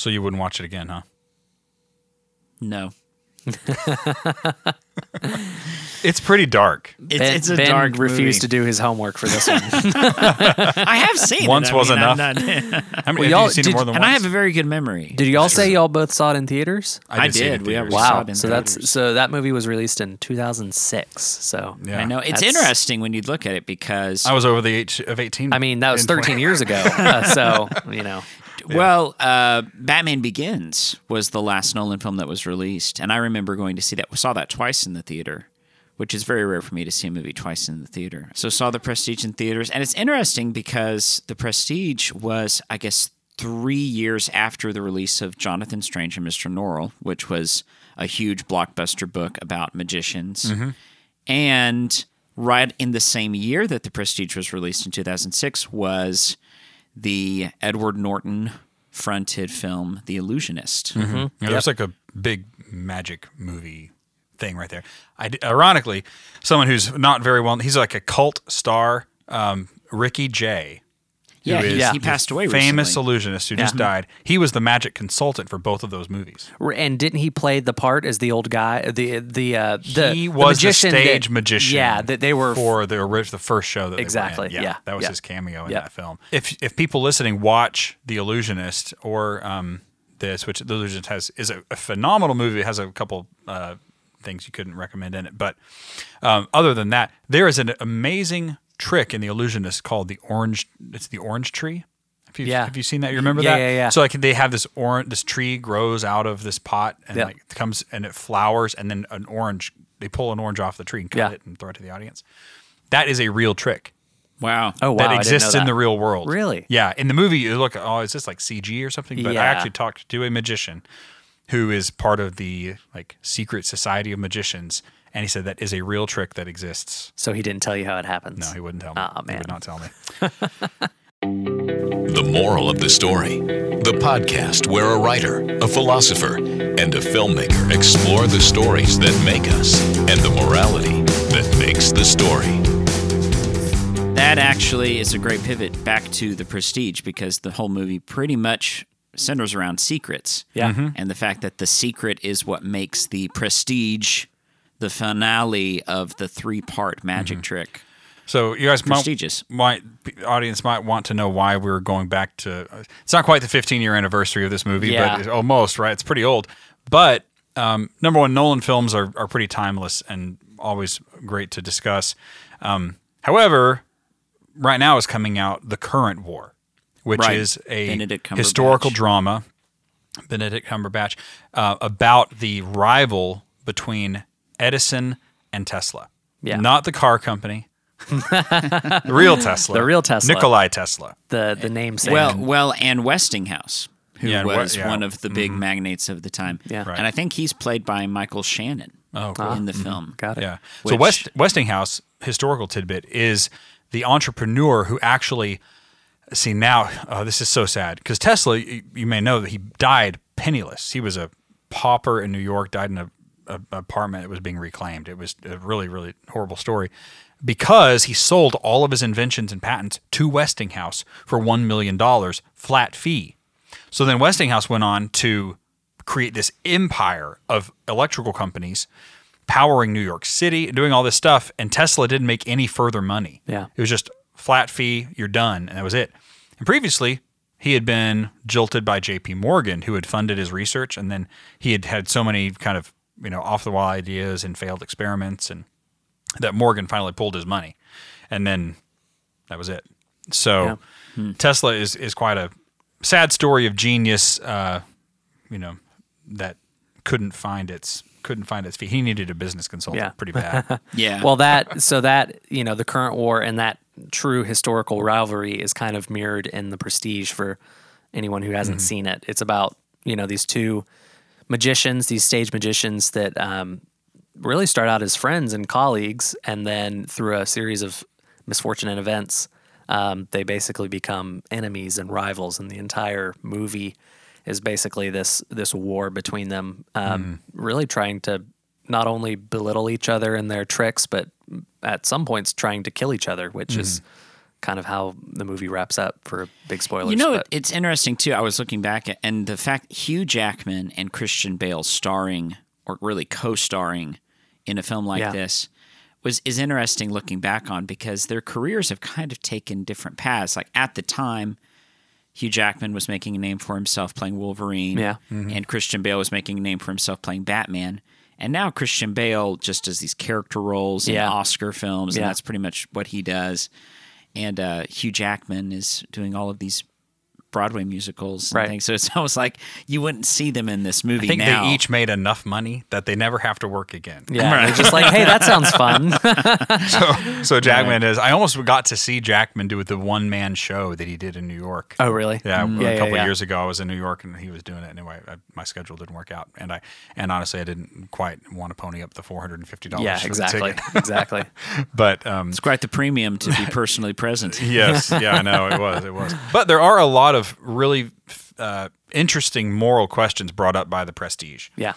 So you wouldn't watch it again, huh? No. It's pretty dark. It's, Ben, it's a Ben dark refused movie. to do his homework for this one. I have seen Once it. Was mean, I'm enough. not- How many Well, have y'all- you seen it did- more than once. and once? I have a very good memory. Did y'all say y'all both saw it in theaters? I see it in did. We have- theaters. Wow. it in So that's so that movie was released in 2006. So Yeah. I know it's interesting when you look at it because I was over the age of 18. I mean, that was in 13 years ago. Uh, so you know, Well, uh, Batman Begins was the last Nolan film that was released, and I remember going to see that. We saw that twice in the theater, which is very rare for me to see a movie twice in the theater. So saw the Prestige in theaters, and it's interesting because the Prestige was, I guess, three years after the release of Jonathan Strange and Mr. Norrell, which was a huge blockbuster book about magicians, and right in the same year that the Prestige was released in 2006 was the Edward Norton fronted film The Illusionist. Yeah, There's like a big magic movie thing right there. I d ironically, someone who's not very well, he's like a cult star, um, Ricky Jay. Who Yeah, is he, he passed away Famous recently. illusionist who just died. He was the magic consultant for both of those movies. and didn't he play the part as the old guy? The the uh, the he was the magician that- stage magician. Yeah, that they were for the orig- the first show that they were in. Exactly, yeah, that was yeah. his cameo in Yeah. that film. If if people listening watch The Illusionist or um, this, which The Illusionist has is a, a phenomenal movie. It has a couple uh, things you couldn't recommend in it, but um, other than that, there is an amazing trick in The Illusionist called the orange. It's the orange tree. Have you, Yeah. have you seen that? You remember Yeah, that? yeah, yeah. So like they have this orange, this tree grows out of this pot and Yeah. like comes and it flowers, and then an orange. They pull an orange off the tree and cut Yeah. it and throw it to the audience. That is a real trick Wow. Oh wow, that I didn't exists know in that. the real world. Really? Yeah. In the movie, you look, oh, is this like CG or something? But I actually talked to a magician who is part of the like secret society of magicians, and he said that is a real trick that exists. So he didn't tell you how it happens. No, he wouldn't tell me. Aw, He would not tell me. The moral of the story the podcast where a writer, a philosopher, and a filmmaker explore the stories that make us and the morality that makes the story. That actually is a great pivot back to the Prestige because the whole movie pretty much centers around secrets. Yeah. Mm-hmm. And the fact that the secret is what makes the Prestige the finale of the three part magic Mm-hmm. trick. So you guys might, Prestigious. might audience might want to know why we were going back to. It's not quite the 15 year anniversary of this movie, Yeah. but it's almost right. It's pretty old, but um, number one, Nolan films are are pretty timeless and always great to discuss. Um, however, right now is coming out the current war, which Right. is a historical drama. Benedict Cumberbatch uh, about the rival between Edison and Tesla. Yeah. Not the car company. the real Tesla. The real Tesla. Nikolai Tesla. The the namesake. Well, well, and Westinghouse, who Yeah, was yeah. one of the big mm-hmm. magnates of the time. Yeah. Right. And I think he's played by Michael Shannon Oh, cool. in the ah, mm-hmm. film. got it. Yeah. So West Westinghouse historical tidbit is the entrepreneur who actually see now. Oh, this is so sad because Tesla. You, you may know that he died penniless. He was a pauper in New York. Died in a, a apartment that was being reclaimed. It was a really really horrible story because he sold all of his inventions and patents to Westinghouse for one million dollars flat fee. So then Westinghouse went on to create this empire of electrical companies powering New York City and doing all this stuff. And Tesla didn't make any further money. Yeah. It was just flat fee, you're done. And that was it. And previously, he had been jilted by JP Morgan, who had funded his research. And then he had had so many kind of, you know, off the wall ideas and failed experiments. And that Morgan finally pulled his money. And then that was it. So Tesla is, is quite a sad story of genius, uh, you know, that couldn't find its couldn't find its feet. He needed a business consultant Yeah. pretty bad. Yeah. Well, that so that you know the current war and that true historical rivalry is kind of mirrored in the Prestige for anyone who hasn't seen it. It's about you know these two magicians, these stage magicians that um, really start out as friends and colleagues, and then through a series of misfortune and events, um, they basically become enemies and rivals. And the entire movie is basically this this war between them, um, really trying to not only belittle each other and their tricks, but at some points trying to kill each other, which is kind of how the movie wraps up for big spoilers. You know, but- it's interesting too. I was looking back at, and the fact Hugh Jackman and Christian Bale starring or really co-starring in a film like Yeah. this was is interesting looking back on because their careers have kind of taken different paths. Like at the time, Hugh Jackman was making a name for himself playing Wolverine, Yeah. Mm-hmm. and Christian Bale was making a name for himself playing Batman. And now Christian Bale just does these character roles in Yeah. Oscar films, and Yeah. that's pretty much what he does. And uh, Hugh Jackman is doing all of these Broadway musicals and Right. things. So it's almost like you wouldn't see them in this movie I think now. they each made enough money that they never have to work again. yeah, they're just like, hey, that sounds fun. So, so Jackman is. I almost got to see Jackman do the one man show that he did in New York. oh, really? Yeah, Mm. a yeah, couple yeah. years ago, I was in New York and he was doing it. Anyway, I, my schedule didn't work out, and I and honestly, I didn't quite want to pony up the four hundred and fifty dollars. Yeah, exactly, exactly. But um, it's quite the premium to be personally present. yes, yeah, I know it was, it was. But there are a lot of really uh, interesting moral questions brought up by the Prestige. Yeah,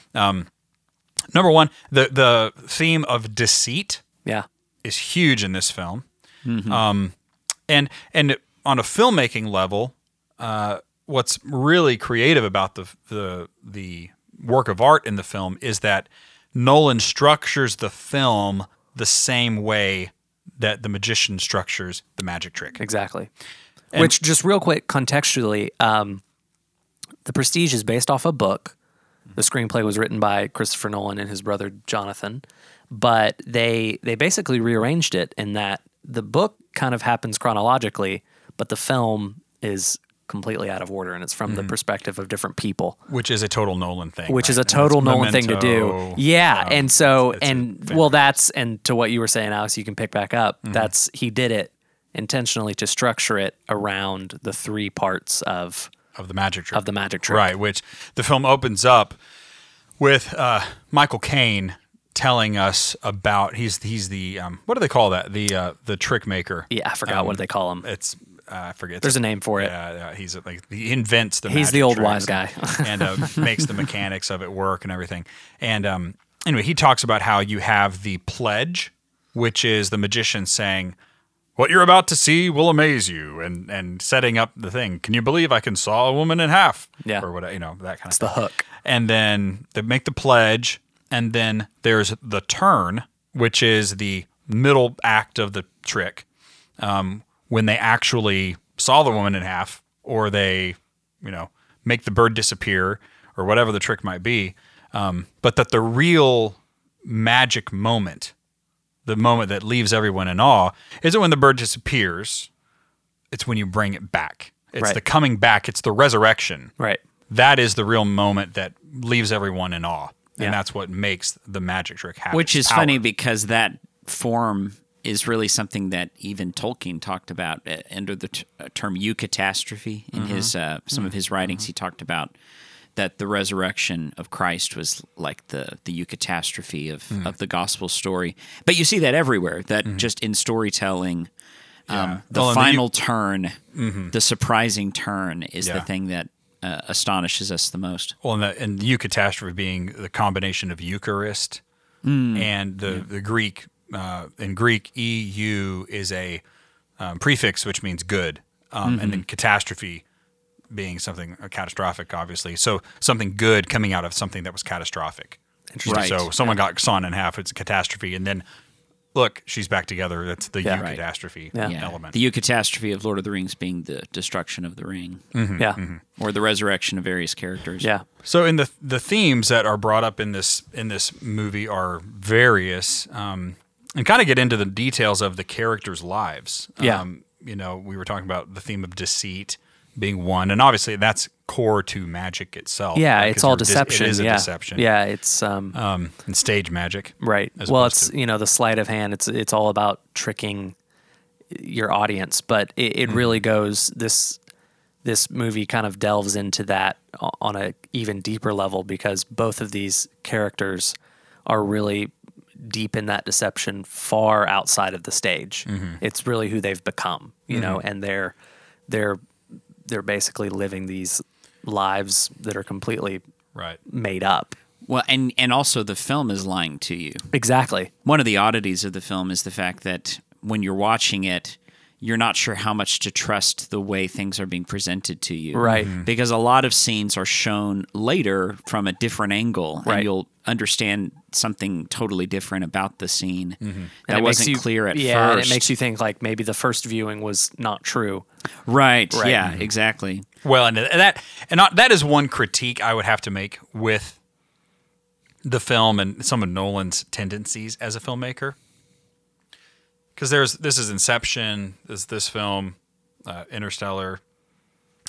Number one, the the theme of deceit yeah, is huge in this film. Um, and and on a filmmaking level, uh, what's really creative about the the the work of art in the film is that Nolan structures the film the same way that the magician structures the magic trick. exactly. Which, just real quick, contextually, um, The Prestige is based off a book. The screenplay was written by Christopher Nolan and his brother Jonathan, but they they basically rearranged it in that the book kind of happens chronologically, but the film is completely out of order and it's from the perspective of different people. Which is a total Nolan thing. which is a total And Nolan thing to do. Yeah, um, and so it's- it's and well, that's and to what you were saying, Alex, you can pick back up. Mm-hmm. That's he did it intentionally to structure it around the three parts of of the magic trick. of the magic trick. Right, which the film opens up with uh, Michael Caine telling us about he's he's the um, what do they call that the uh, the trick maker. Yeah, I forgot what they call him. It's uh, I forget. There's a name for it. Yeah, he's like he invents the. He's the old wise guy. and uh, makes the mechanics of it work and everything. And um, anyway, he talks about how you have the pledge, which is the magician saying, "What you're about to see will amaze you," and and setting up the thing. Can you believe I can saw a woman in half? Yeah. or what you know that kind of. It's the hook. And then they make the pledge, and then there's the turn, which is the middle act of the trick, um, when they actually saw the woman in half, or they, you know, make the bird disappear, or whatever the trick might be. Um, but that the real magic moment, the moment that leaves everyone in awe, isn't when the bird disappears. It's when you bring it back. It's Right. the coming back. It's the resurrection Right. that is the real moment that leaves everyone in awe. And Yeah. that's what makes the magic trick happen. Which is Power. funny because that form is really something that even Tolkien talked about uh, under the t- uh, term eucatastrophe in his uh, some of his writings. He talked about that the resurrection of Christ was like the the eucatastrophe of of the gospel story. But you see that everywhere. That just in storytelling, um, the Well, and the final turn, the surprising turn, is the thing that uh, astonishes us the most. Well, and the, and the eucatastrophe being the combination of Eucharist and the, the Greek. Uh, in Greek, EU is a um, prefix which means good, um, and then catastrophe being something uh, catastrophic, obviously. So something good coming out of something that was catastrophic. Right. So someone got sawn in half. It's a catastrophe, and then look, she's back together. That's the Yeah. Right. eucatastrophe Yeah. Yeah. element. The eucatastrophe of Lord of the Rings being the destruction of the ring. Yeah. or the resurrection of various characters. Yeah. So in the the themes that are brought up in this in this movie are various, um, and kind of get into the details of the characters' lives. Yeah. Um, you know, we were talking about the theme of deceit being one, and obviously that's core to magic itself. Yeah, right? it's all dis- deception. it is a yeah. deception. Yeah, it's um Um, and stage magic. right. Well, it's to- you know the sleight of hand. It's it's all about tricking your audience, but it, it really Mm-hmm. goes this this movie kind of delves into that on a even deeper level because both of these characters are really deep in that deception far outside of the stage. Mm-hmm. It's really who they've become, you know, and they're they're they're basically living these lives that are completely Right. made up. Well, and and also the film is lying to you. Exactly. One of the oddities of the film is the fact that when you're watching it, you're not sure how much to trust the way things are being presented to you. Right. Mm-hmm. Mhm. Because a lot of scenes are shown later from a different angle, Right. and you'll understand something totally different about the scene And that wasn't you- clear at yeah, and first. it makes you think like maybe the first viewing was not true. right, Right. Yeah. Exactly. Well, and that and not, that is one critique I would have to make with the film and some of Nolan's tendencies as a filmmaker. Because there's this is Inception, this this film, uh, Interstellar.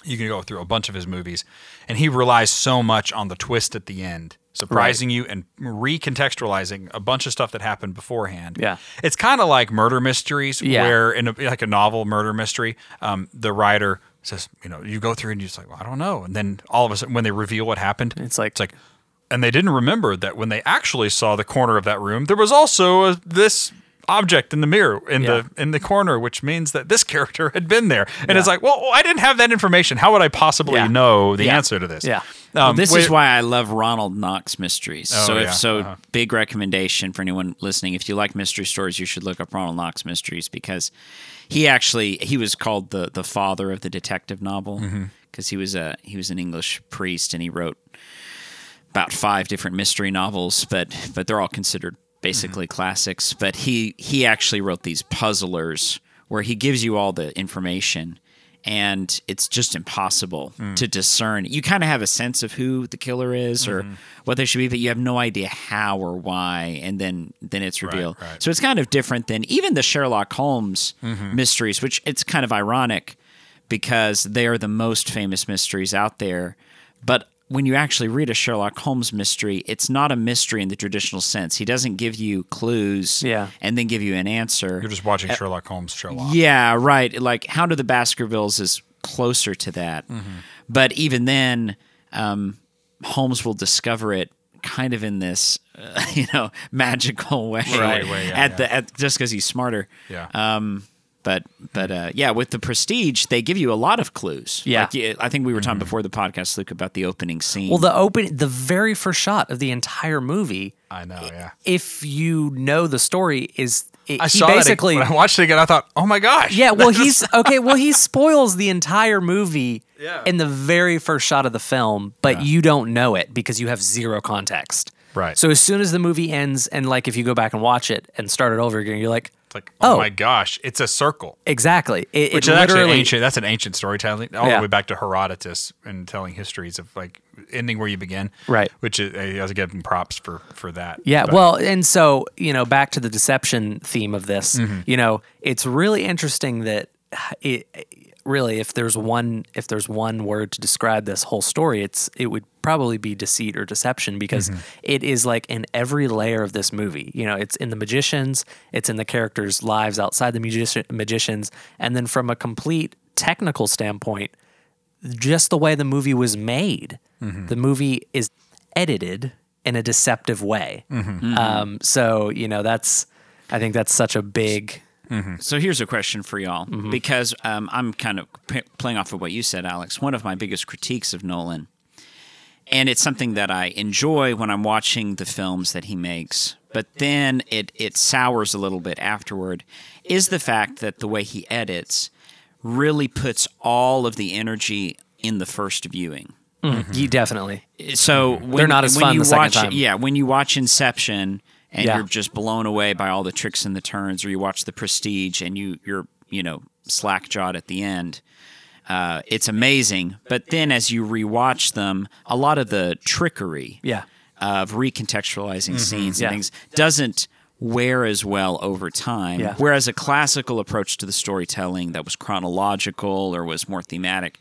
You can go through a bunch of his movies, and he relies so much on the twist at the end, surprising you and recontextualizing a bunch of stuff that happened beforehand. Yeah. it's kind of like murder mysteries, Yeah. where in a, like a novel murder mystery, um, the writer says, you know, you go through and you're just like, well, I don't know, and then all of a sudden when they reveal what happened, It's like- it's like, and they didn't remember that when they actually saw the corner of that room, there was also a, this object in the mirror in Yeah. the in the corner, which means that this character had been there. And it's like, well, I didn't have that information. How would I possibly Yeah. know the Yeah. answer to this? Yeah. Well, Um, this wait- is why I love Ronald Knox mysteries. Oh, so if so, Uh-huh. big recommendation for anyone listening. If you like mystery stories, you should look up Ronald Knox mysteries because he actually he was called the the father of the detective novel Mm-hmm. because he was a he was an English priest and he wrote about five different mystery novels, but but they're all considered basically Mm-hmm. classics. But he he actually wrote these puzzlers where he gives you all the information. And it's just impossible Mm. to discern. You kind of have a sense of who the killer is or Mm-hmm. what they should be, but you have no idea how or why, and then then it's revealed. right. So it's kind of different than even the Sherlock Holmes Mm-hmm. mysteries, which it's kind of ironic because they are the most famous mysteries out there. But when you actually read a Sherlock Holmes mystery, it's not a mystery in the traditional sense. He doesn't give you clues Yeah. and then give you an answer. You're just watching Sherlock Holmes Sherlock. Yeah, right. Like Hound of the Baskervilles is closer to that. Mm-hmm. But even then, um, Holmes will discover it kind of in this, uh, you know, magical way. Right, way, yeah, at yeah. the at, just because he's smarter. Yeah. Um, but but uh, yeah, with the Prestige, they give you a lot of clues. Yeah. Like, I think we were Mm-hmm. talking before the podcast, Luke, about the opening scene. Well, the open, the very first shot of the entire movie, I know. Yeah. if you know the story, is it, I he saw basically. that when I watched it again. I thought, oh my gosh. yeah, well, he's okay. Well, he spoils the entire movie Yeah. in the very first shot of the film, but you don't know it because you have zero context. Right. So as soon as the movie ends, and like if you go back and watch it and start it over again, you're like, It's like, oh, Oh. my gosh, it's a circle. exactly. It, Which it is actually ancient. That's an ancient storytelling, all Yeah. the way back to Herodotus and telling histories of like ending where you begin. Right. Which is, I was giving props for for that. Yeah, But- well, and so, you know, back to the deception theme of this, Mm-hmm. you know, it's really interesting that it really if there's one if there's one word to describe this whole story, it's it would probably be deceit or deception because Mm-hmm. it is like in every layer of this movie. You know, it's in the magicians, it's in the characters' lives outside the magician, magicians, and then from a complete technical standpoint, just the way the movie was made. Mm-hmm. The movie is edited in a deceptive way. Mm-hmm. Um, so you know that's I think that's such a big So here's a question for y'all, Mm-hmm. because um, I'm kind of p- playing off of what you said, Alex. One of my biggest critiques of Nolan, and it's something that I enjoy when I'm watching the films that he makes, but then it it sours a little bit afterward, is the fact that the way he edits really puts all of the energy in the first viewing. Mm-hmm. you definitely So when, They're not as when fun you the second watch, time. Yeah, when you watch Inception and Yeah. you're just blown away by all the tricks and the turns, or you watch The Prestige and you you're you know slack jawed at the end. Uh, it's amazing, but then as you rewatch them, a lot of the trickery yeah of recontextualizing scenes Yeah. and things doesn't wear as well over time. Yeah. Whereas a classical approach to the storytelling that was chronological or was more thematic,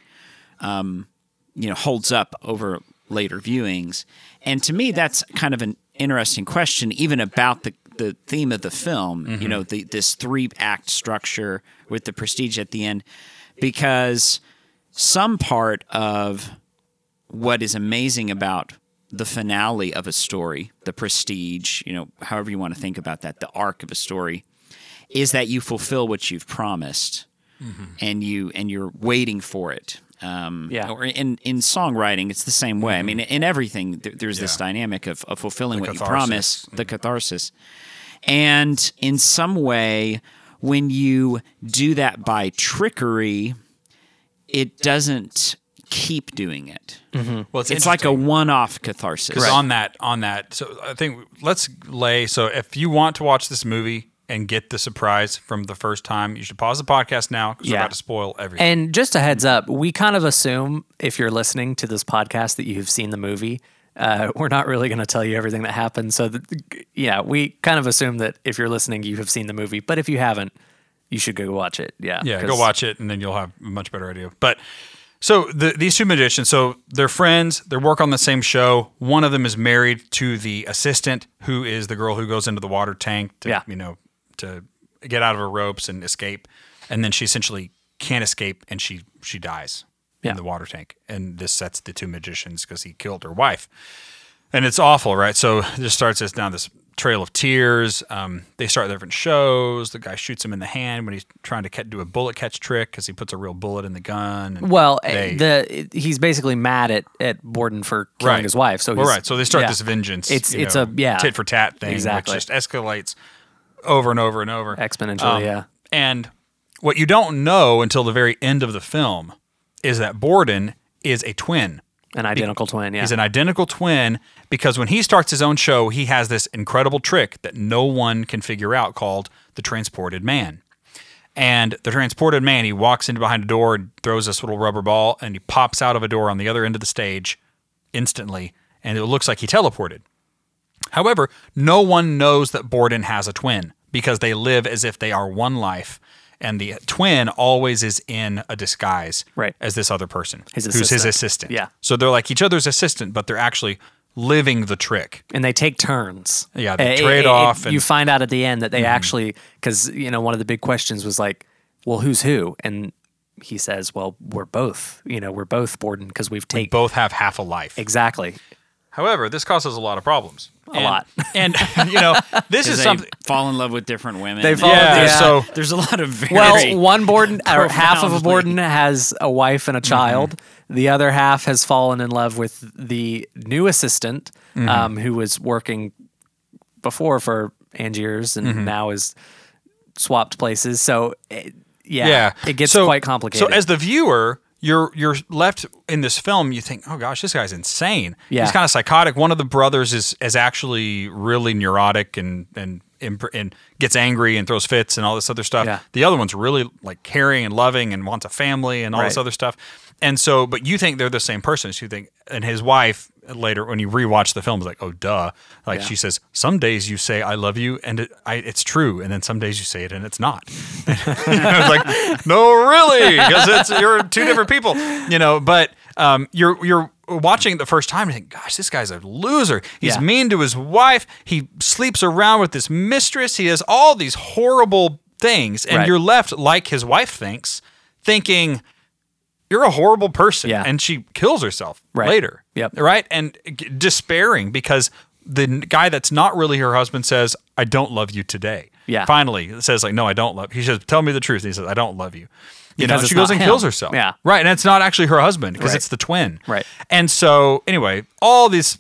um, you know, holds up over later viewings. And to me, that's kind of an interesting question, even about the the theme of the film. You know, the, this three act structure with the prestige at the end, because some part of what is amazing about the finale of a story, the prestige, you know, however you want to think about that, the arc of a story, is that you fulfill what you've promised, mm-hmm. and you and you're waiting for it. Um, Yeah. Or in in songwriting, it's the same way. I mean, mm-hmm. in everything, there, there's this dynamic of, of fulfilling The what you catharsis. promise, the mm-hmm. catharsis, and in some way. When you do that by trickery, it doesn't keep doing it. Mm-hmm. Well, it's, It's like a one-off catharsis. Because on that, on that, so I think let's lay. So if you want to watch this movie and get the surprise from the first time, you should pause the podcast now because we're Yeah. about to spoil everything. And just a heads up, we kind of assume if you're listening to this podcast that you've seen the movie. Uh, we're not really going to tell you everything that happened. So, that, yeah, we kind of assume that if you're listening, you have seen the movie. But if you haven't, you should go watch it. Yeah. yeah, go watch it, and then you'll have a much better idea. But so the, these two magicians, so they're friends. They work on the same show. One of them is married to the assistant, who is the girl who goes into the water tank to, Yeah. you know, to get out of her ropes and escape. And then she essentially can't escape, and she she dies Yeah. in the water tank. And this sets the two magicians because he killed her wife. and it's awful, right? So this starts us down this trail of tears. Um, they start different shows. The guy shoots him in the hand when he's trying to do a bullet catch trick because he puts a real bullet in the gun. and Well, they- the he's basically mad at, at Borden for killing Right. his wife. So well, right. So they start yeah. this vengeance. It's it's know, a yeah tit for tat thing, Exactly. which just escalates over and over and over exponentially. Um, yeah. And what you don't know until the very end of the film is that Borden is a twin. An identical twin. Yeah. He's an identical twin because when he starts his own show, he has this incredible trick that no one can figure out called the transported man. And the transported man, he walks in behind a door and throws this little rubber ball and he pops out of a door on the other end of the stage instantly. And it looks like he teleported. However, no one knows that Borden has a twin because they live as if they are one life. And the twin always is in a disguise Right. as this other person His who's his assistant. assistant. Yeah. So they're like each other's assistant, but they're actually living the trick. and they take turns. Yeah, they trade it- it- off you and- Mm-hmm. find out at the end that they actually, because you know, one of the big questions was like, "Well, who's who?" And he says, "Well, we're both. You know, we're both Borden because we've taken Both have half a life. exactly However, this causes a lot of problems. a lot." And you know, this is they something. fall in love with different women. They fall- Yeah, yeah. So There's a lot of very well, one Borden or half of a Borden has a wife and a Mm-hmm. child. The other half has fallen in love with the new assistant, Mm-hmm. um, who was working before for Angiers and Mm-hmm. now is swapped places. So, it, yeah, yeah, it gets So- quite complicated. So as the viewer, you're you're left in this film. You think, oh gosh, this guy's insane. Yeah. he's kind of psychotic. One of the brothers is is actually really neurotic and and and gets angry and throws fits and all this other stuff. Yeah. The other one's really like caring and loving and wants a family and all this other stuff. And so, but you think they're the same person. So you think, and his wife later when you rewatch the film it's like, oh duh. Like Yeah. she says, some days you say I love you and it, I, it's true, and then some days you say it and it's not. I was like, no, really, because it's you're two different people, you know. But um, you're you're watching it the first time and think, gosh, this guy's a loser. He's Yeah. mean to his wife. He sleeps around with this mistress. He has all these horrible things, and Right. you're left like his wife thinks, thinking. You're a horrible person, Yeah. and she kills herself Right. later. Yep. right, and despairing because the guy that's not really her husband says, "I don't love you today." Yeah. finally it says like, "No, I don't love." He says, "Tell me the truth." And he says, "I don't love you." You know, Because it's she goes and him. kills herself. Yeah. right, and it's not actually her husband because Right. it's the twin. Right. and so anyway, all this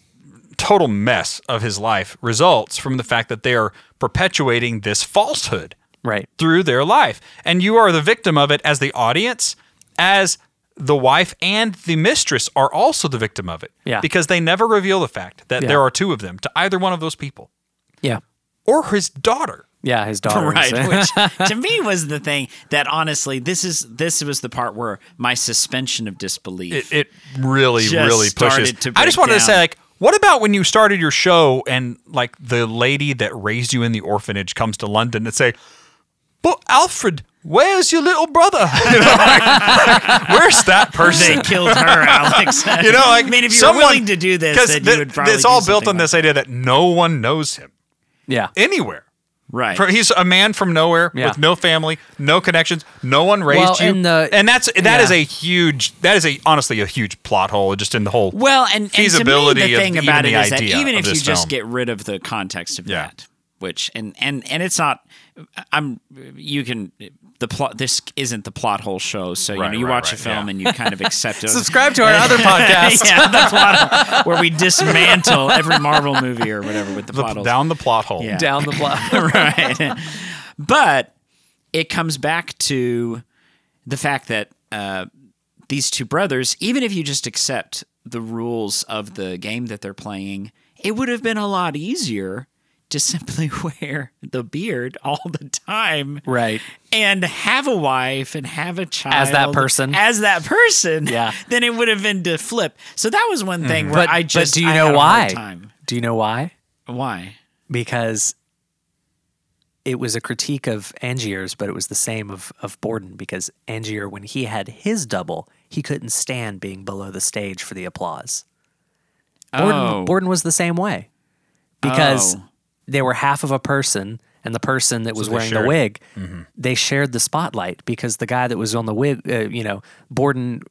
total mess of his life results from the fact that they are perpetuating this falsehood right. through their life. And you are the victim of it as the audience, as the wife and the mistress are also the victim of it. Yeah. Because they never reveal the fact that Yeah. there are two of them to either one of those people Yeah. or his daughter. Yeah. His daughter. right which to me was the thing that honestly this is this was the part where my suspension of disbelief It, it really, really pushes. to I just wanted to say, like, what about when you started your show and like the lady that raised you in the orphanage comes to London and say, "But Alfred, where's your little brother? You know, like, where's that person?" they killed her alex you know, like i mean if you someone- willing to do this 'cause then the- you would probably it's all do built something on this idea that no one knows him yeah. anywhere. right For- He's a man from nowhere Yeah. with no family, no connections, no one raised Well, you, and the- and that's that is yeah. a huge that is a honestly a huge plot hole just in the whole. Well, and, and feasibility to me, of the thing even about the it is that idea even if you this just get rid of the context of Yeah. that, which and and and it's not, I'm you can the plot. This isn't the plot hole show, so you Right, know you right, watch a film yeah. and you kind of accept it. Subscribe to our other podcast. yeah, the plot hole, where we dismantle every Marvel movie or whatever with the, the- plot holes. down the plot hole. Yeah. Down the block. right. But it comes back to the fact that uh, these two brothers, even if you just accept the rules of the game that they're playing, it would have been a lot easier to simply wear the beard all the time. Right. And have a wife and have a child As that person. As that person. Yeah. Then it would have been to flip. So that was one thing mm-hmm. where But, I just but do you I know why? Do you know why? Why? Because it was a critique of Angier's, but it was the same of, of Borden because Angier, when he had his double, he couldn't stand being below the stage for the applause. Borden, Oh. Borden was the same way because Oh. They were half of a person, and the person that was they wearing the wig, Mm-hmm. they shared the spotlight because the guy that was on the wig, uh, you know, Borden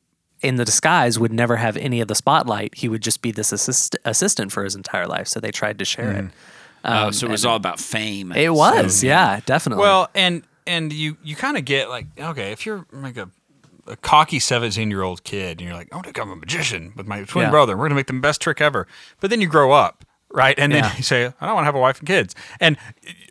in the disguise would never have any of the spotlight. He would just be this assist- assistant for his entire life. So they tried to share it. oh, so it was all about fame. It was, yeah, definitely. Well, and and you you kind of get like okay, if you're like a, a cocky 17 year old kid and you're like, I want to become a magician with my twin Yeah. brother. We're gonna make the best trick ever. But then you grow up, right? And then you say, I don't want to have a wife and kids. And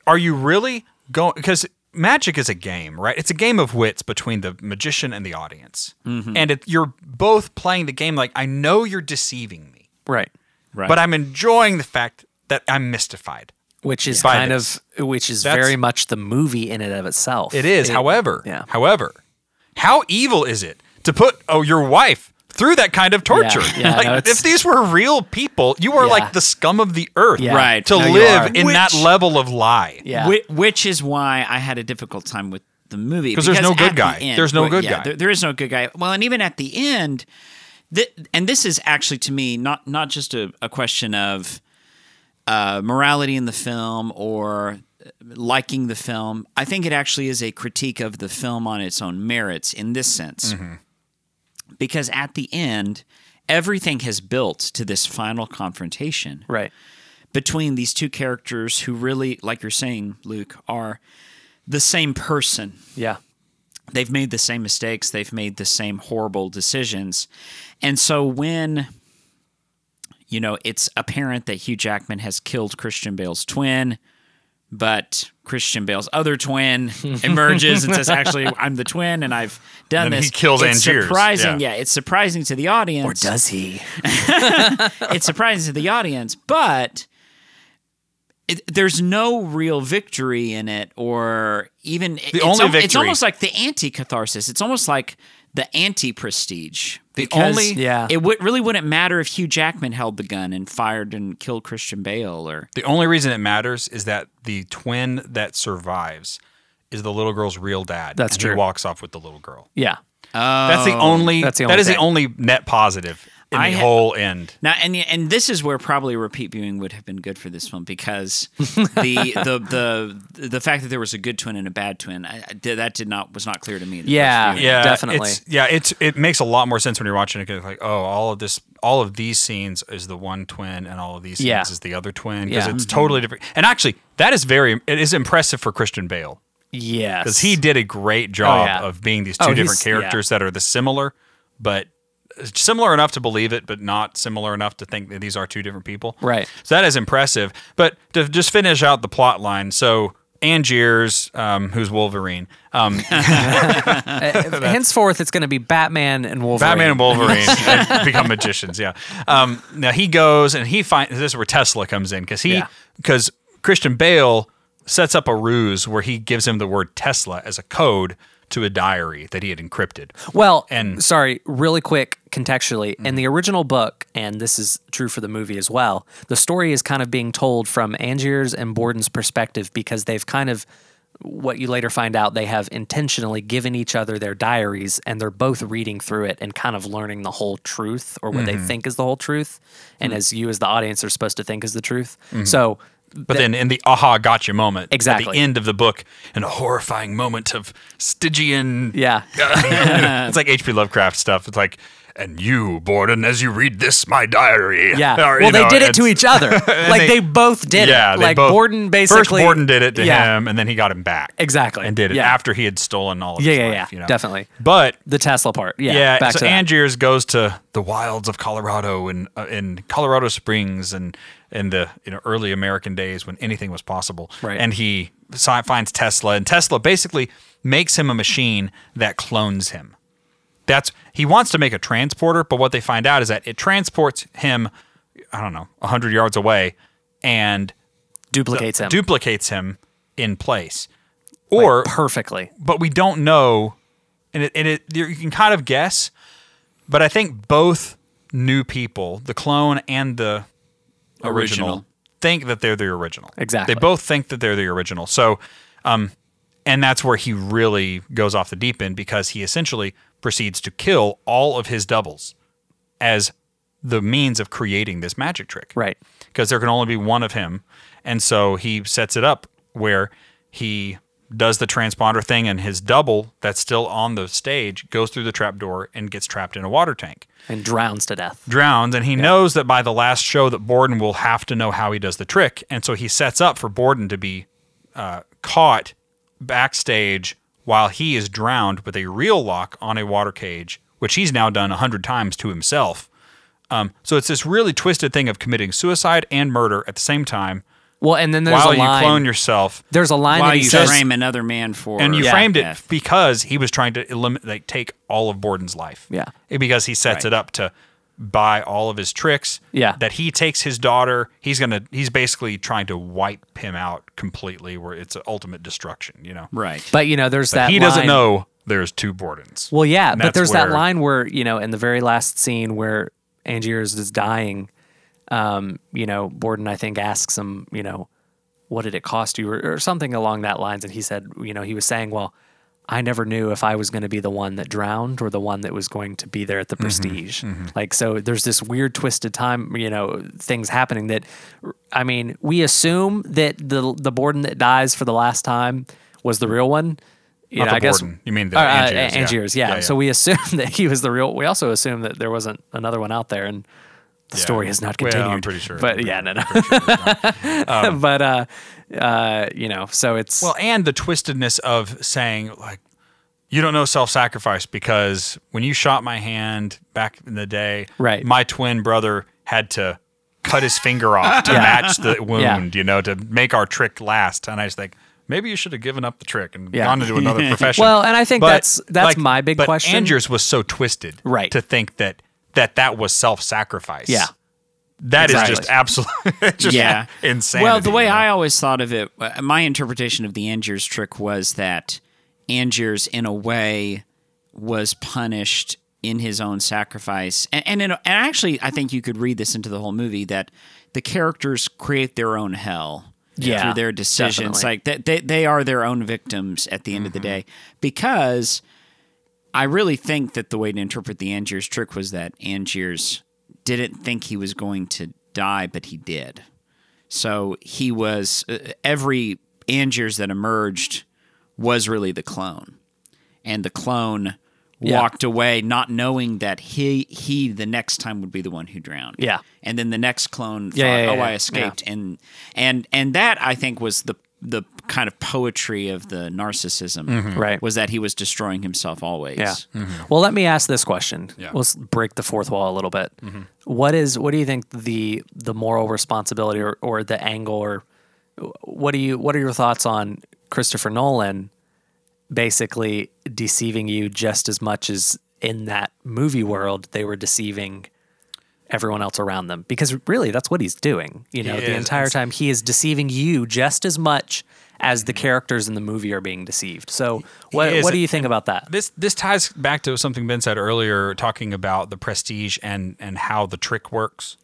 are you really going? Because magic is a game, right? It's a game of wits between the magician and the audience, mm-hmm. and it, you're both playing the game. Like I know you're deceiving me, right. right. but I'm enjoying the fact that I'm mystified. Which is By kind this. of, which is That's- very much the movie in and of itself. It is. It- however, yeah. however, how evil is it to put oh your wife through that kind of torture? yeah, like, no, if these were real people, you are Yeah. like the scum of the earth, Yeah. Right. To No, live are. in that level of lie. Yeah. Whi- which is why I had a difficult time with the movie 'Cause there's no good at the guy. end- There's no good yeah, guy. There, there is no good guy. Well, and even at the end, th- and this is actually to me not not just a, a question of uh, morality in the film or uh, liking the film. I think it actually is a critique of the film on its own merits in this sense, Mm-hmm. Because at the end. Everything has built to this final confrontation Right. between these two characters who really, like you're saying, Luke, are the same person. Yeah. They've made the same mistakes, they've made the same horrible decisions. And so when you know, it's apparent that Hugh Jackman has killed Christian Bale's twin, but Christian Bale's other twin emerges and says, "Actually, I'm the twin, and I've done And this." he kills it's Angiers, Surprising, yeah. yeah. It's surprising to the audience Or does he? it's surprising to the audience, but it, there's no real victory in it, or even the it's, only al- It's almost like the anti-catharsis. It's almost like the anti-prestige. The because only- Yeah. it would really wouldn't matter if Hugh Jackman held the gun and fired and killed Christian Bale, or The only reason it matters is that the twin that survives is the little girl's real dad. That's and true. He walks off with the little girl. Yeah. Oh. That's the only. That's the that only is the only net positive in I the ha- whole end. Now, and and this is where probably repeat viewing would have been good for this film because the the the the fact that there was a good twin and a bad twin, I, I that did not was not clear to me. the Yeah. first yeah, definitely. It's, yeah, it's it makes a lot more sense when you're watching it. 'cause like, oh, all of this, all of these scenes is the one twin, and all of these scenes Yeah. is the other twin because Yeah. it's mm-hmm. totally different. And actually, that is very it is impressive for Christian Bale Yes. because he did a great job oh, yeah. of being these oh, two Oh, different he's- yeah. characters that are the similar, but similar enough to believe it, but not similar enough to think that these are two different people. Right. So that is impressive. But to just finish out the plot line, so Angiers, um, who's Wolverine, um, Uh, henceforth, it's going to be Batman and Wolverine. Batman and Wolverine and become magicians. Yeah. Um, now he goes and he finds this is where Tesla comes in because he Yeah. because Christian Bale sets up a ruse where he gives him the word Tesla as a code to a diary that he had encrypted. Well, And- sorry, really quick contextually, Mm-hmm. in the original book, and this is true for the movie as well, the story is kind of being told from Angier's and Borden's perspective because they've kind of what you later find out they have intentionally given each other their diaries and they're both reading through it and kind of learning the whole truth or what Mm-hmm. they think is the whole truth and as you as the audience are supposed to think is the truth Mm-hmm. so But then in the aha gotcha moment, at Exactly. the end of the book, in a horrifying moment of Stygian yeah it's like H.P. Lovecraft stuff. It's like and you, Borden, as you read this, my diary. Yeah. Or, well, they know, did it to each other. like they- they, both did yeah, it. Like both- Borden basically. First, Borden did it to yeah, him, and then he got him back. Exactly. And did it Yeah. after he had stolen all of Yeah, his yeah, life, yeah. you know? Definitely. But The Tesla part. Yeah. yeah, Back so. Angiers goes to the wilds of Colorado and uh, in Colorado Springs and in the you know early American days when anything was possible. Right. And he finds Tesla, and Tesla basically makes him a machine that clones him. That's he wants to make a transporter, but what they find out is that it transports him, I don't know, hundred yards away, and duplicates him. duplicates him in place. like, Or perfectly. but we don't know, and it, and it you can kind of guess, but I think both new people, the clone and the original, Original. think that they're the original. Exactly. They both think that they're the original. So, um, and that's where he really goes off the deep end because he essentially proceeds to kill all of his doubles as the means of creating this magic trick Right. because there can only be one of him. And so he sets it up where he does the transponder thing and his double that's still on the stage goes through the trap door and gets trapped in a water tank. And drowns to death. Drowns and he knows that by the last show that Borden will have to know how he does the trick. And so he sets up for Borden to be uh, caught backstage while he is drowned with a real lock on a water cage, which he's now done a hundred times to himself. Um, so it's this really twisted thing of committing suicide and murder at the same time Well, and then there's while a line. you clone yourself. there's a line While that he you says. frame another man for And you Yeah. framed it death. because he was trying to eliminate, like, take all of Borden's life. Yeah. Because he sets Right. it up to buy all of his tricks. Yeah. That he takes his daughter. He's gonna. He's basically trying to wipe him out completely, where it's an ultimate destruction. You know. Right. But you know, there's that. he doesn't line- know there's two Bordens. Well, yeah, And but that's there's that line where you know, in the very last scene where Angiers is dying, um, you know, Borden I think asks him, you know, what did it cost you, or, or something along that lines, and he said, you know, he was saying, well, I never knew if I was going to be the one that drowned or the one that was going to be there at the Mm-hmm, prestige. Like, so there's this weird twisted time, you know, things happening that, I mean, we assume that the the Borden that dies for the last time was the real one. You Not know, I guess Borden. You mean the uh, uh, Angiers, yeah. Angiers, yeah. Yeah, yeah. So we assume that he was the real. We also assume that there wasn't another one out there, and the Yeah. story has not Well, continued. I'm pretty sure. But yeah, no, no. sure not. but uh, uh, you know, so it's Well, and the twistedness of saying like, you don't know self-sacrifice because when you shot my hand back in the day, Right. My twin brother had to cut his finger off to match the wound, you know, to make our trick last. And I just think maybe you should have given up the trick and Yeah. gone to do another profession. Well, and I think But, that's- that's like, my big but question. Angiers was so twisted, Right. to think that that that was self-sacrifice. Yeah. That is Exactly. just absolutely just yeah. insanity. Well, the way you know? I always thought of it, uh, my interpretation of the Angiers trick was that Angiers, in a way, was punished in his own sacrifice. And, and, in and actually, I think you could read this into the whole movie that the characters create their own hell. Yeah, through their decisions, definitely. like that, they they are their own victims at the end of the day. Because I really think that the way to interpret the Angiers trick was that Angiers didn't think he was going to die, but he did. So he was uh, every Angiers that emerged was really the clone, and the clone Yeah. walked away not knowing that he he the next time would be the one who drowned. Yeah. and then the next clone thought, Yeah, yeah, "Oh, yeah, I yeah. escaped," and and and that I think was the the kind of poetry of the narcissism. Mm-hmm. Right. was that he was destroying himself always. Yeah. Mm-hmm. Well, let me ask this question. Yeah. Let's break the fourth wall a little bit. Mm-hmm. What is what do you think the the moral responsibility or, or the angle or what do you what are your thoughts on Christopher Nolan basically deceiving you just as much as in that movie world they were deceiving everyone else around them because really that's what he's doing you know He the is. entire time he is deceiving you just as much as the characters in the movie are being deceived so what, what do you think about that This this ties back to something Ben said earlier, talking about the prestige and and how the trick works.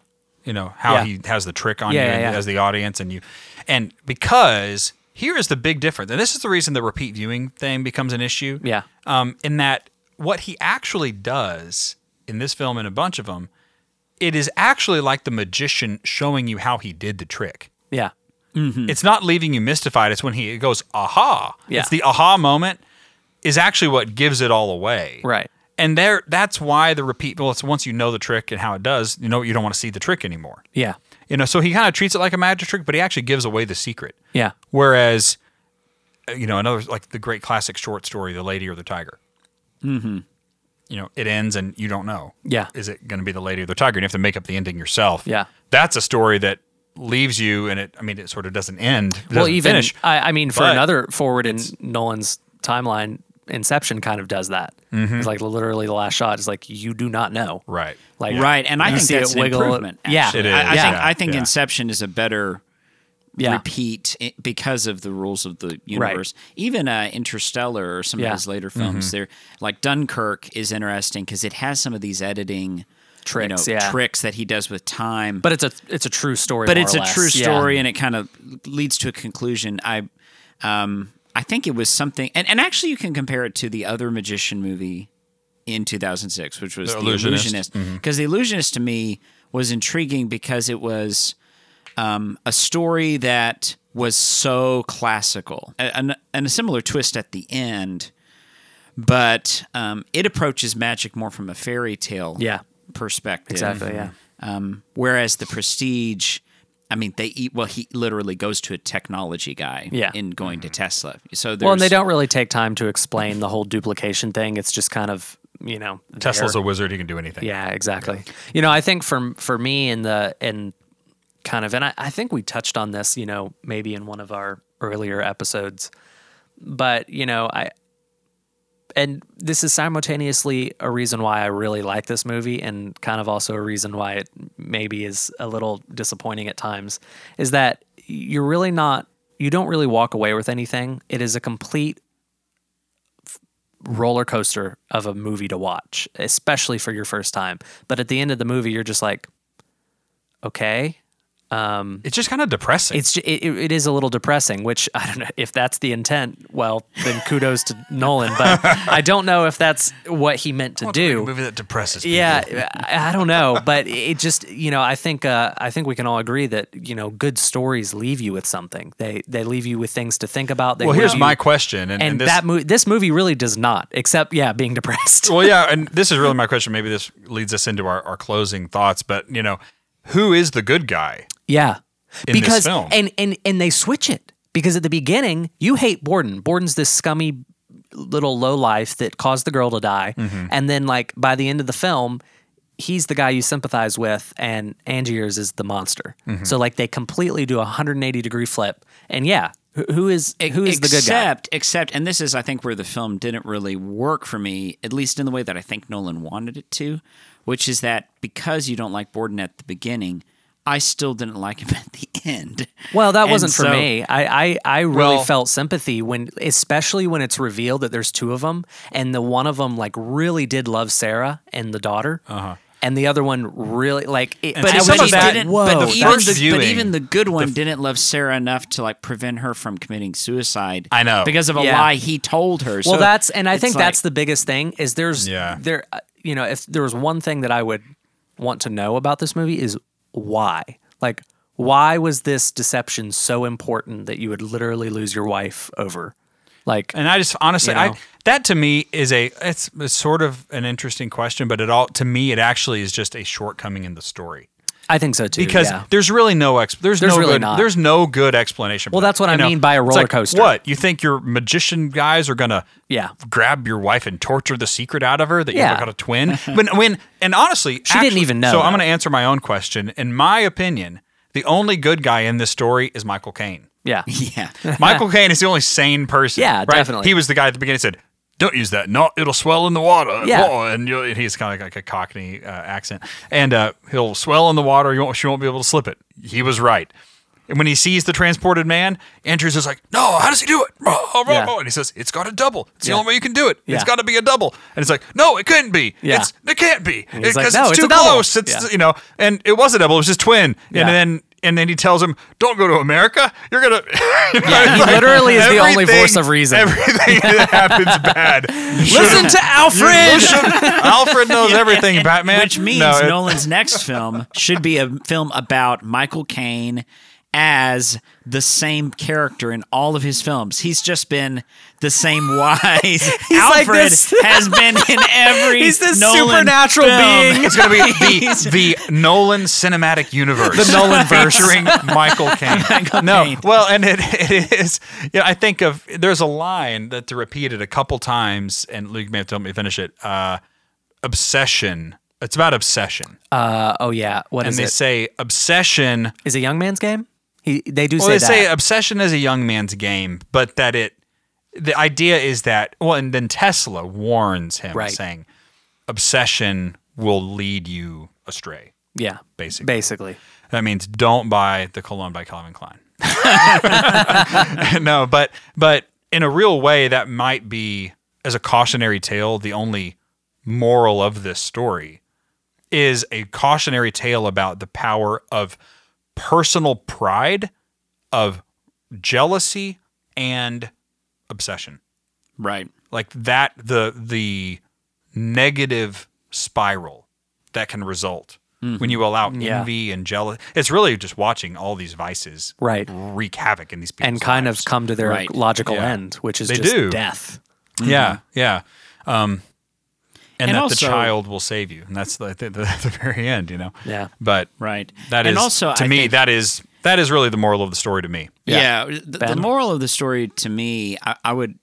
You know how Yeah. he has the trick on Yeah, you yeah. as the audience, and you, and because here is the big difference, and this is the reason the repeat viewing thing becomes an issue. Yeah. Um, in that what he actually does in this film and a bunch of them, it is actually like the magician showing you how he did the trick. yeah It's not leaving you mystified. It's when he goes, aha. Yeah. It's the aha moment is actually what gives it all away. Right. and there that's why the repeat. Well, it's once you know the trick and how it does, you know you don't want to see the trick anymore. Yeah. You know, so he kind of treats it like a magic trick, but he actually gives away the secret. Yeah. Whereas, uh, you know, another like the great classic short story, "The Lady or the Tiger." Mm-hmm. You know, it ends and you don't know. Yeah. Is it going to be the lady or the tiger? And you have to make up the ending yourself. Yeah. That's a story that leaves you, and it. I mean, it sort of doesn't end. It Well, doesn't even finish. I, I mean, for another forward in Nolan's timeline, Inception kind of does that. Mm-hmm. It's like literally the last shot is like you do not know. Right. Like Right, and I you think see it that's an wiggle- improvement. Yeah, actually. It I, I is, think yeah, I think yeah. Inception is a better yeah, repeat because of the rules of the universe. Even uh, Interstellar or some Yeah. of his later films, they're like Dunkirk is interesting because it has some of these editing Tricks, you know, yeah. tricks that he does with time. but it's a it's a true story. but more it's or a less. true Yeah. story, and it kind of leads to a conclusion. I, um, I think it was something, and, and actually, you can compare it to the other magician movie in 2006, which was The The Illusionist. Illusionist. Because The Illusionist to me was intriguing because it was um, a story that was so classical, and, and a similar twist at the end. But um, it approaches magic more from a fairy tale Yeah. perspective. Exactly, yeah. Um, whereas the Prestige, I mean, they eat. Well, he literally goes to a technology guy. Yeah. In going to Tesla. So there's, Well, and they don't really take time to explain the whole duplication thing. It's just kind of you know Tesla's there. a wizard; he can do anything. Yeah, exactly. You know, I think for for me in the in kind of, and I, I think we touched on this, you know, maybe in one of our earlier episodes, but you know, I and this is simultaneously a reason why I really like this movie, and kind of also a reason why it maybe is a little disappointing at times, is that you're really not, you don't really walk away with anything. It is a complete roller coaster of a movie to watch, especially for your first time. But at the end of the movie, you're just like, okay. It's just kind of depressing. It's it, it is a little depressing, which I don't know if that's the intent. Well, then kudos to Nolan, but I don't know if that's what he meant to do. movie that depresses. People. Yeah, I I don't know, but it just you know I think uh, I think we can all agree that you know good stories leave you with something. They they leave you with things to think about. They Well, here's you- my question, and, and, and this, that movie this movie really does not, except yeah, being depressed. well, yeah, and this is really my question. Maybe this leads us into our, our closing thoughts, but you know, who is the good guy? Yeah. in this because film. and and and they switch it because at the beginning you hate Borden. Borden's this scummy little low life that caused the girl to die, Mm-hmm. and then like by the end of the film, he's the guy you sympathize with, and Angiers is the monster. Mm-hmm. So like they completely do a 180 degree flip, and yeah, who, who is who is the good guy? except, Except, and this is, I think, where the film didn't really work for me, at least in the way that I think Nolan wanted it to, which is that because you don't like Borden at the beginning, I still didn't like him at the end. Well, that And wasn't for me. I, I, I really Well- felt sympathy when, especially when it's revealed that there's two of them, and the one of them like really did love Sarah and the daughter, uh-huh. and the other one really like. It, But, see, I some but of that- didn't. Whoa, but, even first the, but even the good one didn't love Sarah enough to like prevent her from committing suicide. I know. because of a Yeah. lie he told her. Well, So that's and I think like- that's the biggest thing is there's Yeah. there uh, you know if there was one thing that I would want to know about this movie is why. Like why was this deception so important that you would literally lose your wife over? Like And I just honestly, You know? I that to me is a it's, it's sort of an interesting question, but it all to me it actually is just a shortcoming in the story I think so too because yeah. there's really no ex there's, There's no really good not. there's no good explanation. Well, that's what You I know, mean by a roller like, coaster. What you think your magician guys are gonna Yeah. grab your wife and torture the secret out of her that Yeah. you've got a twin? when when and honestly, She didn't even know, So I'm going to answer my own question. In my opinion, the only good guy in this story is Michael Caine. yeah yeah. Michael Caine is the only sane person. Yeah, right? definitely. He was the guy at the beginning who said, "Don't use that. No, it'll swell in the water." Yeah. Whoa, and, you'll, and he's kind of like a Cockney uh, accent, and uh, he'll swell in the water. You won't, she won't be able to slip it. He was right. And when he sees the transported man, Andrews is like, "No, how does he do it?" Yeah. And he says, "It's got a double. It's the only way you can do it. Yeah. It's got to be a double." And it's like, "No, it couldn't be. Yeah. It's it can't be he's like, because "No, it's it's too a double." close. It's Yeah. you know." And it was a double. It was his twin. Yeah. And then and then he tells him, "Don't go to America. You're gonna." Yeah, he literally is the only voice of reason. Everything that happens bad. listen to Alfred Alfred knows everything. Batman, Which means No, it- Nolan's next film should be a film about Michael Caine as the same character in all of his films. He's just been the same wise. like Alfred this- has been in every He's this Nolan supernatural film. being. It's going to be the, the Nolan cinematic universe. The Nolan verse. featuring Michael Caine. no, Caine. well, and it, it is. Yeah, I think of there's a line that to repeat it a couple times, and Luke may have to help me finish it. Uh, obsession. It's about obsession, Uh, oh yeah. What and is they it? say obsession. Is a young man's game? He, they do Well, say they that. say obsession is a young man's game, but that it. The idea is that well, and then Tesla warns him, Right. saying, "Obsession will lead you astray." yeah. basically. Basically. That means don't buy the cologne by Calvin Klein. no, but but in a real way, that might be as a cautionary tale. The only moral of this story is a cautionary tale about the power of personal pride, of jealousy, and obsession. Right. Like that, the the negative spiral that can result when you allow Yeah. envy and jealousy. It's really just watching all these vices Right. wreak havoc in these people And kind of come to their Right. logical Yeah. end, which is They just do. death. yeah yeah um and, And that also- the child will save you and that's the, the, the, the very end you know Yeah. but Right. that is And also, to I me think- that is that is really the moral of the story to me Yeah. the, the moral of the story to me, I, I would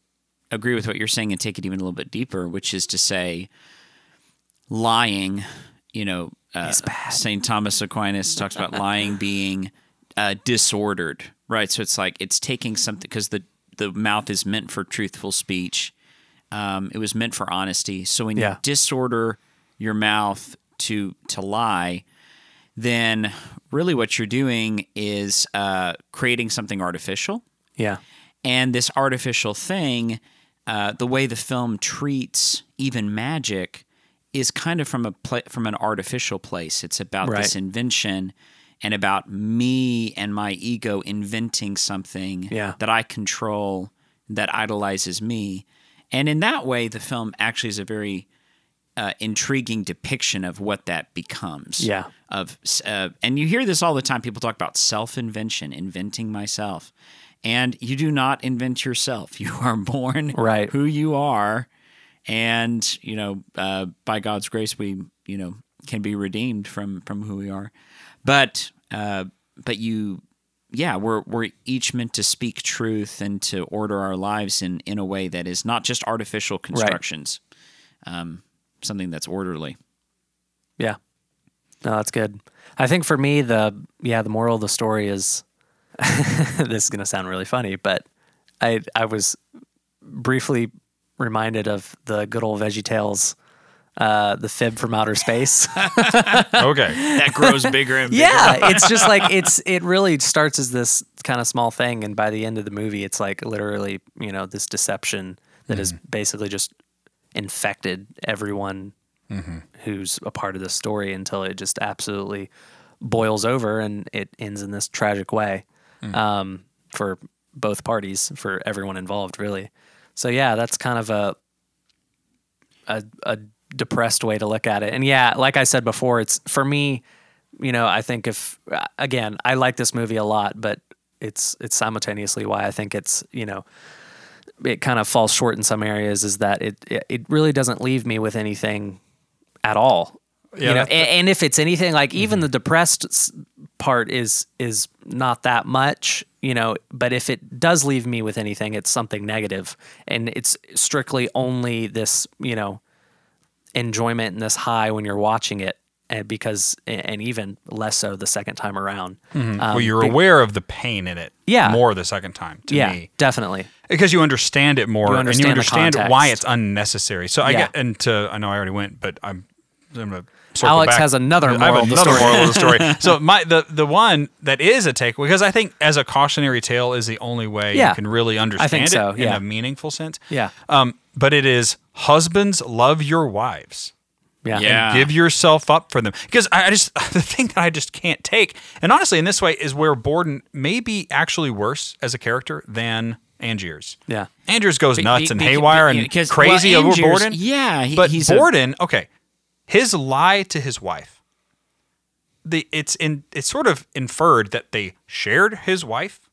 agree with what you're saying and take it even a little bit deeper, which is to say, lying, you know, uh, St. Thomas Aquinas talks about lying being uh, disordered, right? So it's like it's taking something because the, the mouth is meant for truthful speech. Um, it was meant for honesty. So when Yeah. you disorder your mouth to to lie, then really what you're doing is uh, creating something artificial. Yeah. And this artificial thing, uh, the way the film treats even magic, is kind of from a pla- from an artificial place. It's about this invention and about me and my ego inventing something Yeah. that I control that idolizes me. And in that way, the film actually is a very uh, intriguing depiction of what that becomes. Yeah. Of uh, and you hear this all the time. People talk about self-invention, inventing myself, and you do not invent yourself. You are born Right. who you are, and you know uh, by God's grace we you know can be redeemed from from who we are, but uh, but you. Yeah, we're we're each meant to speak truth and to order our lives in, in a way that is not just artificial constructions, um, something that's orderly. Yeah. No, that's good. I think for me, the yeah, the moral of the story is this is gonna sound really funny, but I I was briefly reminded of the good old Veggie Tales, uh, the fib from outer space. okay That grows bigger and bigger. yeah, it's just like it's it really starts as this kind of small thing, and by the end of the movie, it's like literally you know this deception that has basically just infected everyone who's a part of the story until it just absolutely boils over and it ends in this tragic way um, for both parties, for everyone involved, really. So yeah, that's kind of a a, a depressed way to look at it. And yeah, like I said before, it's for me, you know, I think if again, I like this movie a lot, but it's it's simultaneously why I think it's, you know, it kind of falls short in some areas is that it it, really doesn't leave me with anything at all. Yeah, you know, and, and if it's anything like even mm-hmm. the depressed part is is not that much, you know, but if it does leave me with anything, it's something negative, and it's strictly only this, you know, enjoyment and this high when you're watching it, and because and even less so the second time around. Um, well you're be- aware of the pain in it Yeah. more the second time to yeah, me definitely. because you understand it more You and you understand why it's unnecessary. So I Yeah. get into I know I already went, but I'm I'm gonna circle Alex back. has another I have moral of the another story. moral of the story. so my the the one that is a take because I think as a cautionary tale is the only way Yeah. you can really understand I think so, it yeah. in a meaningful sense. Yeah. Um, but it is husbands love your wives Yeah, Yeah. give yourself up for them because I, I just the thing that I just can't take and honestly in this way is where Borden may be actually worse as a character than Angiers. yeah. Andrews goes nuts Be- and be- haywire be- and crazy well, over Borden. Yeah, he, but he's a- Borden, okay, his lie to his wife the it's in it's sort of inferred that they shared his wife.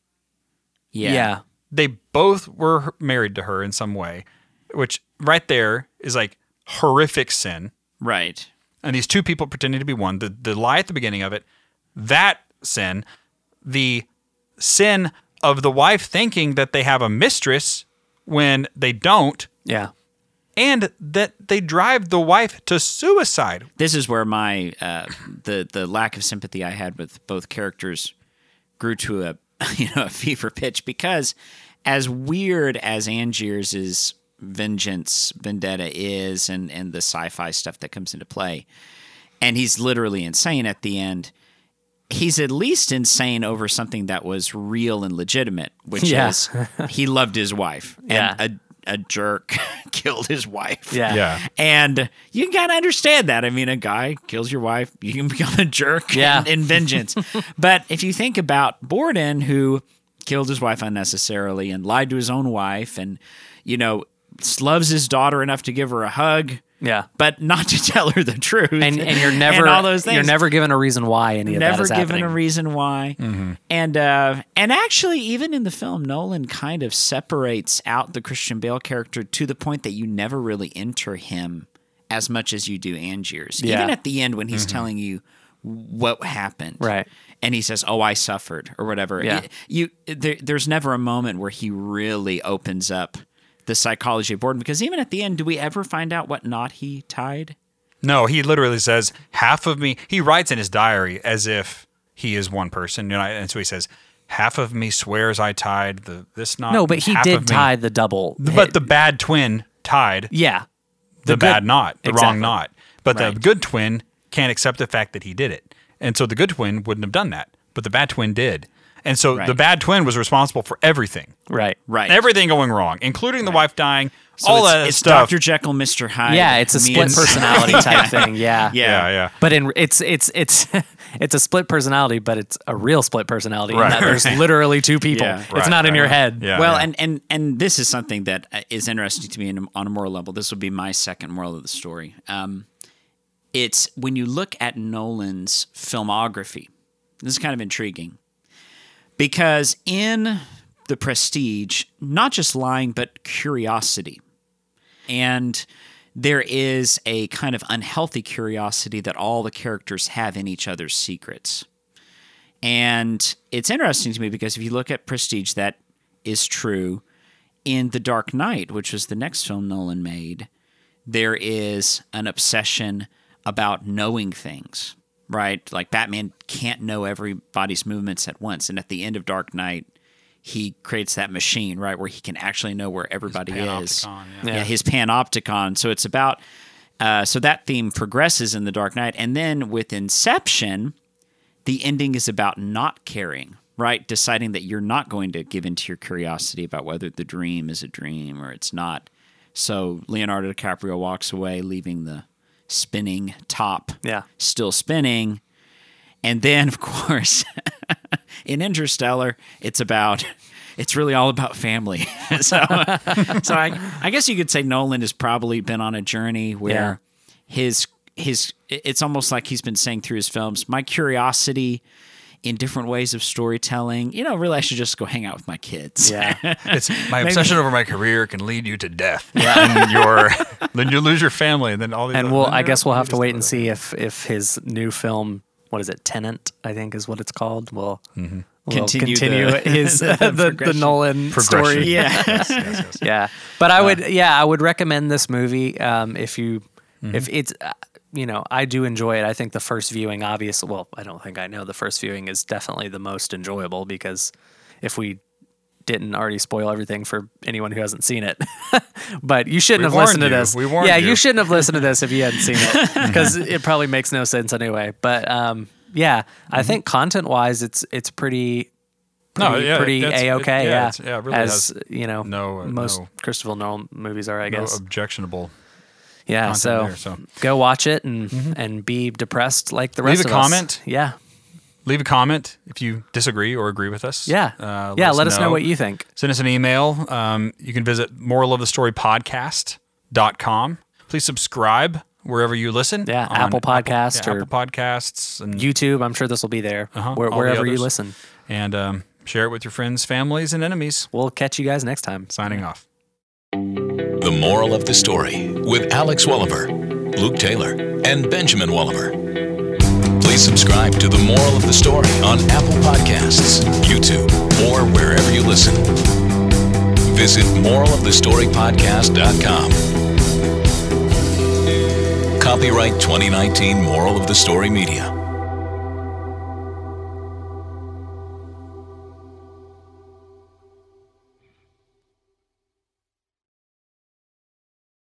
Yeah. yeah. They both were married to her in some way, which right there is like horrific sin. Right. and these two people pretending to be one. The the lie at the beginning of it, that sin, the sin of the wife thinking that they have a mistress when they don't, Yeah. and that they drive the wife to suicide. This is where my uh, the the lack of sympathy I had with both characters grew to a you know a fever pitch because as weird as Angiers's vengeance vendetta is and and the sci-fi stuff that comes into play and he's literally insane at the end he's at least insane over something that was real and legitimate which Yeah. is he loved his wife Yeah. and a, a jerk killed his wife Yeah. Yeah. and you can kind of understand that. I mean, a guy kills your wife, you can become a jerk Yeah. in, in vengeance. but if you think about Borden, who killed his wife unnecessarily and lied to his own wife and, you know, loves his daughter enough to give her a hug, Yeah. but not to tell her the truth. And and you're never all those things you're never given a reason why any of that never is given happening. a reason why. And uh, and actually, even in the film, Nolan kind of separates out the Christian Bale character to the point that you never really enter him as much as you do Angier's. Yeah. Even at the end when he's telling you what happened, Right. And he says, "Oh, I suffered," or whatever. Yeah. It- you there, there's never a moment where he really opens up the psychology of Borden because even at the end, do we ever find out what knot he tied? No, he literally says half of me. He writes in his diary as if he is one person, you know, and so he says half of me swears I tied the this knot. No, but he did of me- tie the double. But the bad twin tied yeah. the, good- bad knot, the Exactly. wrong knot. But the good twin can't accept the fact that he did it. And so the good twin wouldn't have done that, but the bad twin did. And so the bad twin was responsible for everything. Right. Right. Everything going wrong, including the wife dying, So all it's, that it's stuff. Dr. Jekyll, Mr. Hyde. Yeah, it's a split personality type thing. Yeah. Yeah, yeah. But in it's it's it's it's a split personality, but it's a real split personality. in Right, that there's literally two people. Yeah. it's Right, not in your right. head. Yeah. well, and, and and this is something that uh, interesting to me in, on a moral level. This would be my second moral of the story. Um, it's when you look at Nolan's filmography. This is kind of intriguing because in The Prestige, not just lying, but curiosity, and there is a kind of unhealthy curiosity that all the characters have in each other's secrets. And it's interesting to me because if you look at Prestige, that is true. In The Dark Knight, which was the next film Nolan made, there is an obsession about knowing things, right? Like Batman can't know everybody's movements at once. And at the end of Dark Knight, he creates that machine, right, where he can actually know where everybody is. panopticon, yeah. yeah, his panopticon. So it's about, uh, so that theme progresses in The Dark Knight. And then with Inception, the ending is about not caring, right? Deciding that you're not going to give into your curiosity about whether the dream is a dream or it's not. So Leonardo DiCaprio walks away, leaving the spinning top Yeah. still spinning. And then, of course, in Interstellar, it's about. It's really all about family. so, so I, I guess you could say Nolan has probably been on a journey where Yeah. his his it's almost like he's been saying through his films, my curiosity in different ways of storytelling. You know, really, I should just go hang out with my kids. Yeah. It's my obsession over my career can lead you to death. Yeah. And your then you lose your family and then all these and we'll I guess we'll have to wait and see if if his new film, what is it, Tenet, I think is what it's called, will will Continue continue, the- his the the, the. Nolan story. yeah. Yes, yes, yes. yeah but i would yeah i would recommend this movie um if you Mm-hmm. if it's uh, you know i do enjoy it i think the first viewing obviously well i don't think i know the first viewing is definitely the most enjoyable because if we didn't already spoil everything for anyone who hasn't seen it but you shouldn't We have listened to this We warned yeah you. you shouldn't have listened to this if you hadn't seen it because it probably makes no sense anyway but um yeah Mm-hmm. i think content wise it's it's pretty No, pretty, yeah, pretty a okay. yeah, Yeah, yeah, really as you know, no, uh, most no- Christopher Nolan movies are, I No guess. objectionable. Yeah, so, there, so. go watch it and and be depressed like the rest of us. Leave a comment. Yeah, Leave a comment if you disagree or agree with us. yeah, Uh, yeah. Let us know. what you think. Send us an email. Um, you can visit moralofthestorypodcast.com. Please subscribe wherever you listen. Yeah, Apple Podcasts yeah, or- Apple Podcasts, and YouTube, I'm sure this will be there Uh-huh, where, all the wherever you listen. and um, share it with your friends, families, and enemies. We'll catch you guys next time. Signing off. The Moral of the Story with Alex Welliver, Luke Taylor, and Benjamin Welliver. Please subscribe to The Moral of the Story on Apple Podcasts, YouTube, or wherever you listen. Visit moralofthestorypodcast.com. Copyright 2019 Moral of the Story Media.